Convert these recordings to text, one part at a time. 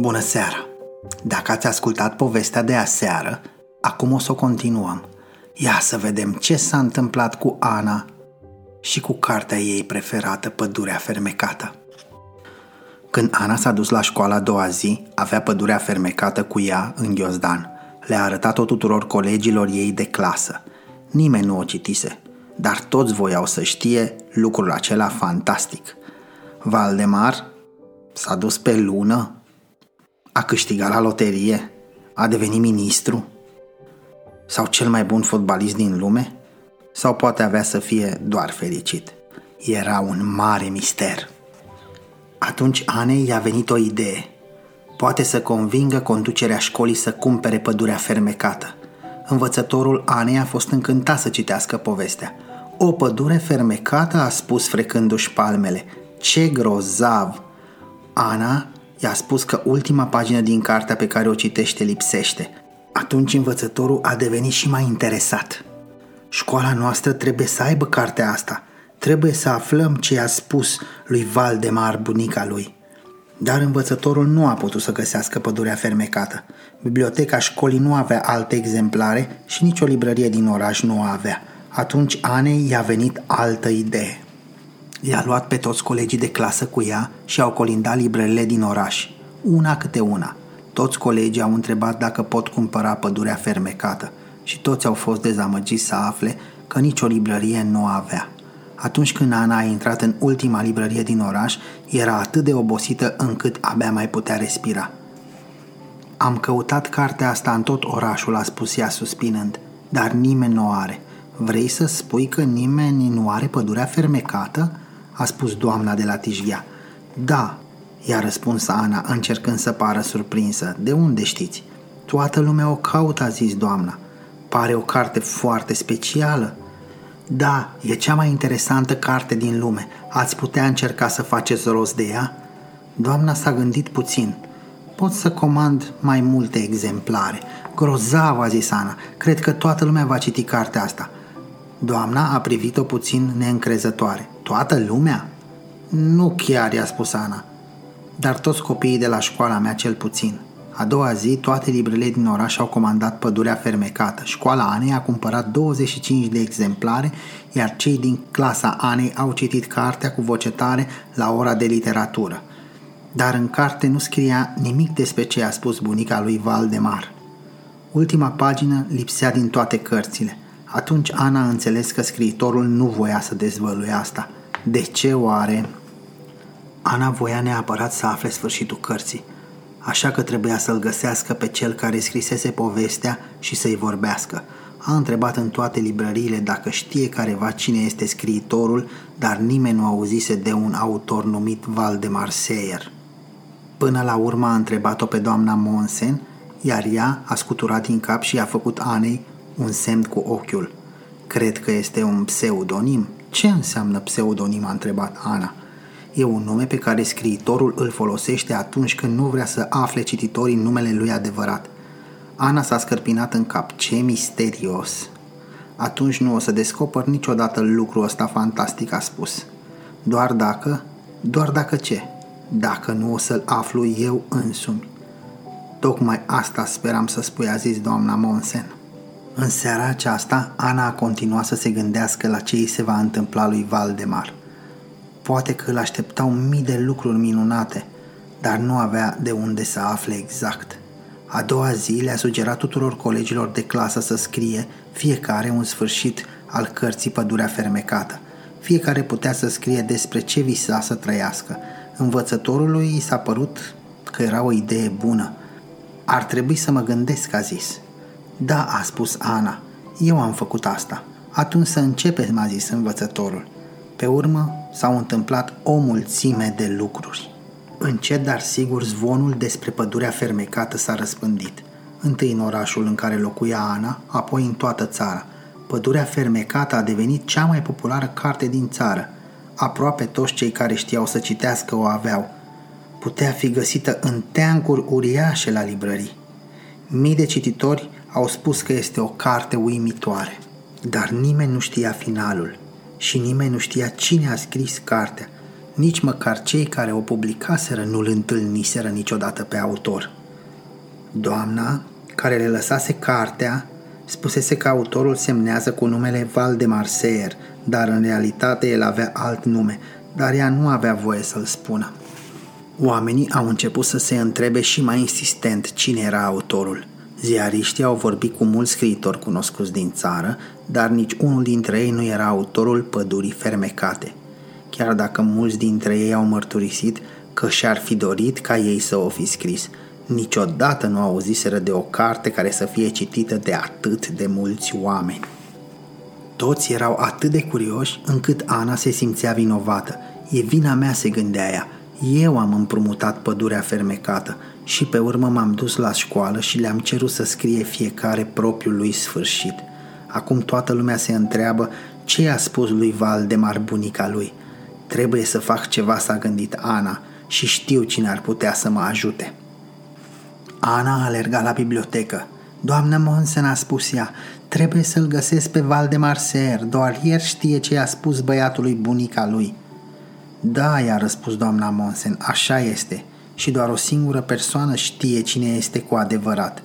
Bună seara! Dacă ați ascultat povestea de aseară, acum o să o continuăm. Ia să vedem ce s-a întâmplat cu Ana și cu cartea ei preferată, Pădurea Fermecată. Când Ana s-a dus la școală a doua zi, avea pădurea fermecată cu ea în ghiozdan. Le-a arătat-o tuturor colegilor ei de clasă. Nimeni nu o citise, dar toți voiau să știe lucrul acela fantastic. Valdemar s-a dus pe lună, a câștigat la loterie, a devenit ministru sau cel mai bun fotbalist din lume sau poate avea să fie doar fericit. Era un mare mister. Atunci Anei i-a venit o idee. Poate să convingă conducerea școlii să cumpere pădurea fermecată. Învățătorul Anei a fost încântat să citească povestea. O pădure fermecată, a spus frecându-și palmele. Ce grozav! Ana i-a spus că ultima pagină din cartea pe care o citește lipsește. Atunci învățătorul a devenit și mai interesat. Școala noastră trebuie să aibă cartea asta. Trebuie să aflăm ce a spus lui Valdemar, bunica lui. Dar învățătorul nu a putut să găsească pădurea fermecată. Biblioteca școlii nu avea alte exemplare și nicio librărie din oraș nu o avea. Atunci Anei i-a venit altă idee. I-a luat pe toți colegii de clasă cu ea și au colindat librările din oraș, una câte una. Toți colegii au întrebat dacă pot cumpăra pădurea fermecată și toți au fost dezamăgiți să afle că nicio librărie nu avea. Atunci când Ana a intrat în ultima librărie din oraș, era atât de obosită încât abia mai putea respira. Am căutat cartea asta în tot orașul, a spus ea suspinând, dar nimeni nu o are. Vrei să spui că nimeni nu are pădurea fermecată? A spus doamna de la Tijghea. Da, i-a răspuns Ana, încercând să pară surprinsă. De unde știți? Toată lumea o caută, a zis doamna. Pare o carte foarte specială. Da, e cea mai interesantă carte din lume. Ați putea încerca să faceți rost de ea? Doamna s-a gândit puțin. Pot să comand mai multe exemplare. Grozav, a zis Ana. Cred că toată lumea va citi cartea asta. Doamna a privit-o puțin neîncrezătoare. Toată lumea? Nu chiar, i-a spus Ana. Dar toți copiii de la școala mea cel puțin. A doua zi, toate librele din oraș au comandat pădurea fermecată. Școala Anei a cumpărat 25 de exemplare, iar cei din clasa Anei au citit cartea cu voce tare la ora de literatură. Dar în carte nu scria nimic despre ce a spus bunica lui Valdemar. Ultima pagină lipsea din toate cărțile. Atunci Ana a înțeles că scriitorul nu voia să dezvăluie asta. De ce oare? Ana voia neapărat să afle sfârșitul cărții așa că trebuia să-l găsească pe cel care scrisese povestea și să-i vorbească. A întrebat în toate librăriile dacă știe careva cine este scriitorul, dar nimeni nu auzise de un autor numit Valdemar Seyer. Până la urmă a întrebat-o pe doamna Monsen, iar ea a scuturat din cap și a făcut Anei un semn cu ochiul. Cred că este un pseudonim. Ce înseamnă pseudonim? a întrebat Ana. E un nume pe care scriitorul îl folosește atunci când nu vrea să afle cititorii numele lui adevărat. Ana s-a scărpinat în cap. Ce misterios! Atunci nu o să descoper niciodată lucrul ăsta fantastic, a spus. Doar dacă? Doar dacă ce? Dacă nu o să-l aflu eu însumi. Tocmai asta speram să spui, a zis doamna Monsen. În seara aceasta, Ana a continuat să se gândească la ce îi se va întâmpla lui Valdemar. Poate că îl așteptau mii de lucruri minunate, dar nu avea de unde să afle exact. A doua zi le-a sugerat tuturor colegilor de clasă să scrie fiecare un sfârșit al cărții Pădurea Fermecată. Fiecare putea să scrie despre ce visa să trăiască. Învățătorului i s-a părut că era o idee bună. Ar trebui să mă gândesc, a zis. Da, a spus Ana, eu am făcut asta. Atunci să începe, m-a zis învățătorul. Pe urmă s-au întâmplat o mulțime de lucruri. Încet, dar sigur, zvonul despre pădurea fermecată s-a răspândit. Întâi în orașul în care locuia Ana, apoi în toată țara. Pădurea fermecată a devenit cea mai populară carte din țară. Aproape toți cei care știau să citească o aveau. Putea fi găsită în teancuri uriașe la librării. Mii de cititori au spus că este o carte uimitoare, dar nimeni nu știa finalul – și nimeni nu știa cine a scris cartea. Nici măcar cei care o publicaseră nu-l întâlniseră niciodată pe autor. Doamna, care le lăsase cartea, spusese că autorul semnează cu numele Valdemar Seer, dar în realitate el avea alt nume, dar ea nu avea voie să-l spună. Oamenii au început să se întrebe și mai insistent cine era autorul. Ziariștii au vorbit cu mulți scriitori cunoscuți din țară, dar nici unul dintre ei nu era autorul Pădurii Fermecate. Chiar dacă mulți dintre ei au mărturisit că și-ar fi dorit ca ei să o fi scris, niciodată nu auziseră de o carte care să fie citită de atât de mulți oameni. Toți erau atât de curioși încât Ana se simțea vinovată. E vina mea, se gândea ea. Eu am împrumutat pădurea fermecată și pe urmă m-am dus la școală și le-am cerut să scrie fiecare propriul lui sfârșit. Acum toată lumea se întreabă ce i-a spus lui Valdemar bunica lui. Trebuie să fac ceva, s-a gândit Ana, și știu cine ar putea să mă ajute. Ana a alergat la bibliotecă. Doamna Monsen a spus ea, trebuie să-l găsesc pe Valdemar Ser, doar el știe ce i-a spus băiatului bunica lui. Da, i-a răspuns doamna Monsen, așa este și doar o singură persoană știe cine este cu adevărat.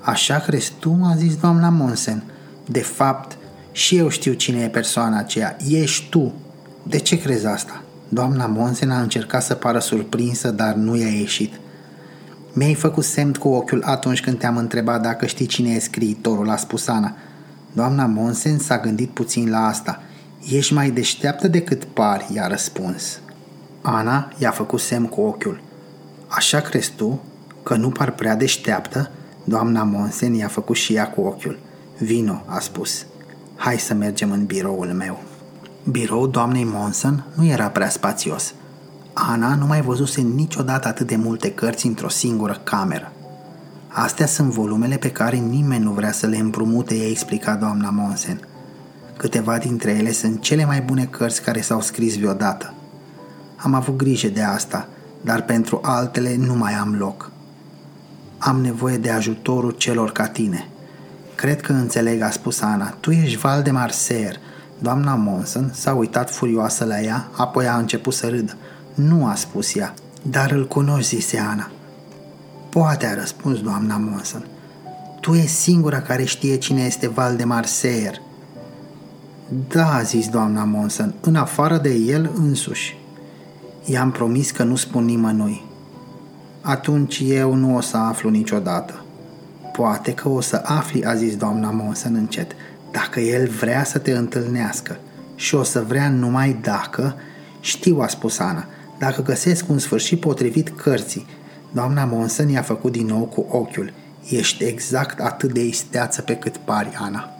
Așa crezi tu, a zis doamna Monsen. De fapt, și eu știu cine e persoana aceea. Ești tu. De ce crezi asta? Doamna Monsen a încercat să pară surprinsă, dar nu i-a ieșit. Mi-ai făcut semn cu ochiul atunci când te-am întrebat dacă știi cine e scriitorul, a spus Ana. Doamna Monsen s-a gândit puțin la asta. Ești mai deșteaptă decât pari, i-a răspuns. Ana i-a făcut semn cu ochiul. Așa crezi tu că nu par prea deșteaptă? Doamna Monsen i-a făcut și ea cu ochiul. Vino, a spus. Hai să mergem în biroul meu. Biroul doamnei Monsen nu era prea spațios. Ana nu mai văzuse niciodată atât de multe cărți într-o singură cameră. Astea sunt volumele pe care nimeni nu vrea să le împrumute, i-a explicat doamna Monsen. Câteva dintre ele sunt cele mai bune cărți care s-au scris vreodată. Am avut grijă de asta, dar pentru altele nu mai am loc. Am nevoie de ajutorul celor ca tine. Cred că înțeleg, a spus Ana. Tu ești Valdemar Ser. Doamna Monson s-a uitat furioasă la ea, apoi a început să râdă. Nu a spus ea, dar îl cunoști, zise Ana. Poate, a răspuns doamna Monson. Tu ești singura care știe cine este Valdemar Ser. Da, a zis doamna Monson, în afară de el însuși. I-am promis că nu spun nimănui. Atunci eu nu o să aflu niciodată. Poate că o să afli, a zis doamna Monson încet, dacă el vrea să te întâlnească. Și o să vrea numai dacă, știu, a spus Ana, dacă găsesc un sfârșit potrivit cărții. Doamna Monson i-a făcut din nou cu ochiul. Ești exact atât de isteață pe cât pari, Ana.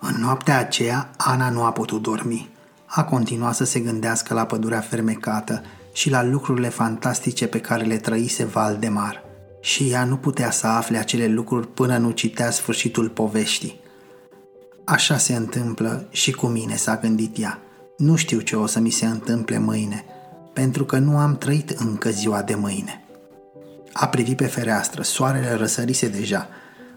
În noaptea aceea, Ana nu a putut dormi a continuat să se gândească la pădurea fermecată și la lucrurile fantastice pe care le trăise Valdemar. Și ea nu putea să afle acele lucruri până nu citea sfârșitul poveștii. Așa se întâmplă și cu mine, s-a gândit ea. Nu știu ce o să mi se întâmple mâine, pentru că nu am trăit încă ziua de mâine. A privit pe fereastră, soarele răsărise deja.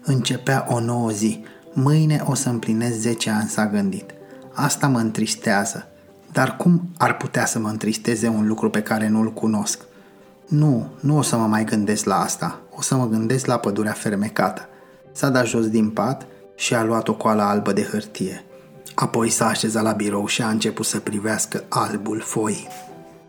Începea o nouă zi. Mâine o să împlinesc 10 ani, s-a gândit – Asta mă întristează. Dar cum ar putea să mă întristeze un lucru pe care nu-l cunosc? Nu, nu o să mă mai gândesc la asta. O să mă gândesc la pădurea fermecată. S-a dat jos din pat și a luat o coală albă de hârtie. Apoi s-a așezat la birou și a început să privească albul foii.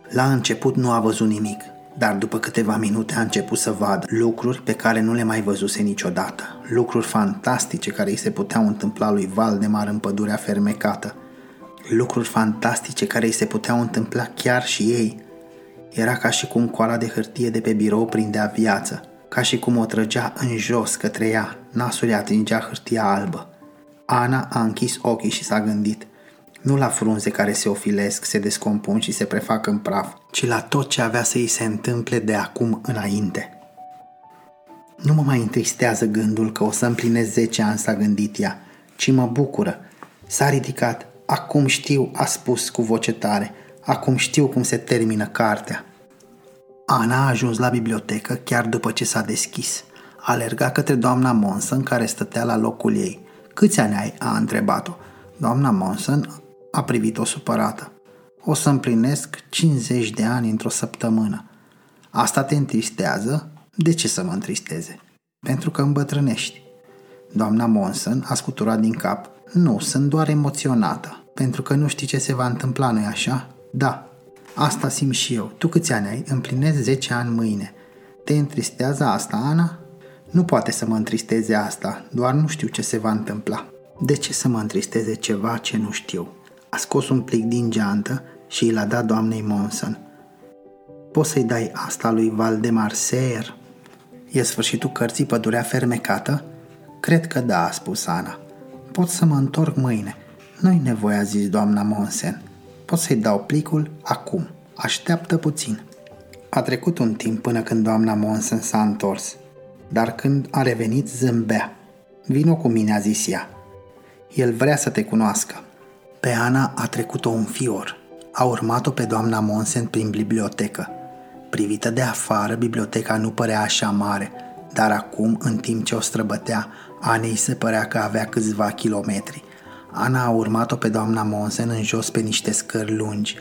La început nu a văzut nimic, dar după câteva minute a început să vadă lucruri pe care nu le mai văzuse niciodată, lucruri fantastice care îi se puteau întâmpla lui Valdemar în pădurea fermecată, lucruri fantastice care îi se puteau întâmpla chiar și ei. Era ca și cum coala de hârtie de pe birou prindea viață, ca și cum o trăgea în jos către ea, nasul îi atingea hârtia albă. Ana a închis ochii și s-a gândit – nu la frunze care se ofilesc, se descompun și se prefac în praf, ci la tot ce avea să îi se întâmple de acum înainte. Nu mă mai întristează gândul că o să împlinesc 10 ani, s-a gândit ea, ci mă bucură. S-a ridicat. Acum știu, a spus cu voce tare. Acum știu cum se termină cartea. Ana a ajuns la bibliotecă chiar după ce s-a deschis. Alerga către doamna Monson care stătea la locul ei. Câți ani ai? a întrebat-o. Doamna Monson a privit-o supărată. O să împlinesc 50 de ani într-o săptămână. Asta te întristează? De ce să mă întristeze? Pentru că îmbătrânești. Doamna Monson a scuturat din cap. Nu, sunt doar emoționată. Pentru că nu știi ce se va întâmpla, nu așa? Da. Asta simt și eu. Tu câți ani ai? Împlinezi 10 ani mâine. Te întristează asta, Ana? Nu poate să mă întristeze asta, doar nu știu ce se va întâmpla. De ce să mă întristeze ceva ce nu știu? A scos un plic din geantă și l-a dat doamnei Monson. Poți să-i dai asta lui Valdemar Seer? E sfârșitul cărții Pădurea fermecată? Cred că da, a spus Ana. Pot să mă întorc mâine. Nu-i nevoie, a zis doamna Monsen. Pot să-i dau plicul acum. Așteaptă puțin. A trecut un timp până când doamna Monsen s-a întors, dar când a revenit zâmbea. Vino cu mine, a zis ea. El vrea să te cunoască. Pe Ana a trecut-o un fior. A urmat-o pe doamna Monsen prin bibliotecă. Privită de afară, biblioteca nu părea așa mare, dar acum, în timp ce o străbătea, Anei se părea că avea câțiva kilometri. Ana a urmat-o pe doamna Monsen în jos pe niște scări lungi.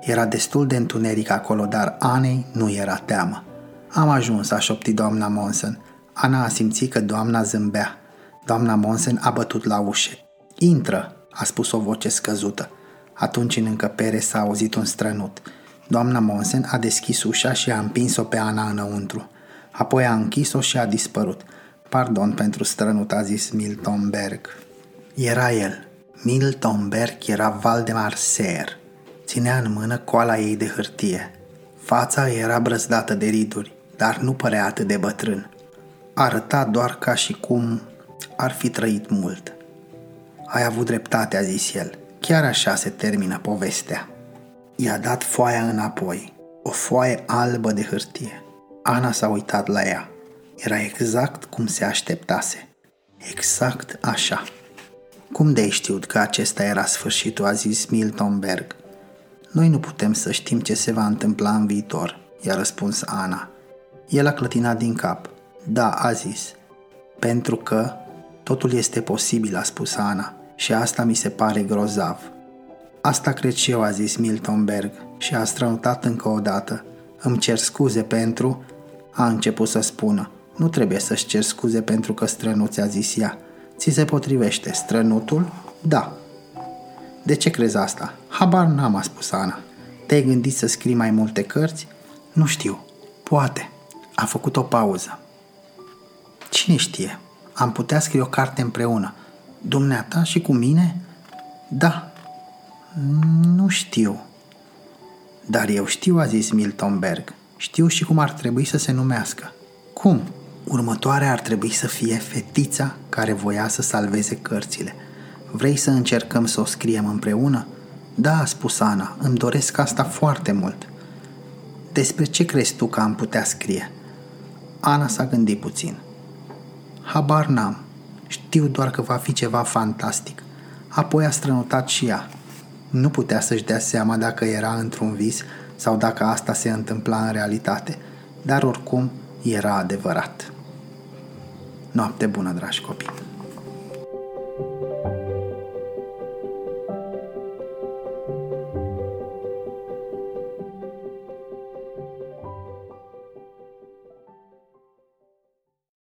Era destul de întuneric acolo, dar Anei nu era teamă. Am ajuns, a șopti doamna Monsen. Ana a simțit că doamna zâmbea. Doamna Monsen a bătut la ușă. Intră, a spus o voce scăzută. Atunci în încăpere s-a auzit un strănut. Doamna Monsen a deschis ușa și a împins-o pe Ana înăuntru. Apoi a închis-o și a dispărut. Pardon pentru strănut, a zis Milton Berg. Era el. Milton Berg era Valdemar Ser. Ținea în mână coala ei de hârtie. Fața era brăzdată de riduri, dar nu părea atât de bătrân. Arăta doar ca și cum ar fi trăit mult. Ai avut dreptate, a zis el. Chiar așa se termină povestea. I-a dat foaia înapoi, o foaie albă de hârtie. Ana s-a uitat la ea. Era exact cum se așteptase. Exact așa. Cum de-ai știut că acesta era sfârșitul, a zis Milton Berg. Noi nu putem să știm ce se va întâmpla în viitor, i-a răspuns Ana. El a clătinat din cap. Da, a zis. Pentru că totul este posibil, a spus Ana, și asta mi se pare grozav. Asta cred și eu, a zis Milton Berg și a strănutat încă o dată. Îmi cer scuze pentru... A început să spună. Nu trebuie să-și cer scuze pentru că strănuți, a zis ea. Ți se potrivește strănutul? Da. De ce crezi asta? Habar n-am, a spus Ana. Te-ai gândit să scrii mai multe cărți? Nu știu. Poate. A făcut o pauză. Cine știe? Am putea scrie o carte împreună. Dumneata și cu mine? Da. Nu știu. Dar eu știu, a zis Milton Berg. Știu și cum ar trebui să se numească. Cum? Următoarea ar trebui să fie fetița care voia să salveze cărțile. Vrei să încercăm să o scriem împreună? Da, a spus Ana, îmi doresc asta foarte mult. Despre ce crezi tu că am putea scrie? Ana s-a gândit puțin. Habar n-am. Știu doar că va fi ceva fantastic. Apoi a strănutat și ea. Nu putea să-și dea seama dacă era într-un vis sau dacă asta se întâmpla în realitate, dar oricum era adevărat. Noapte bună, dragi copii!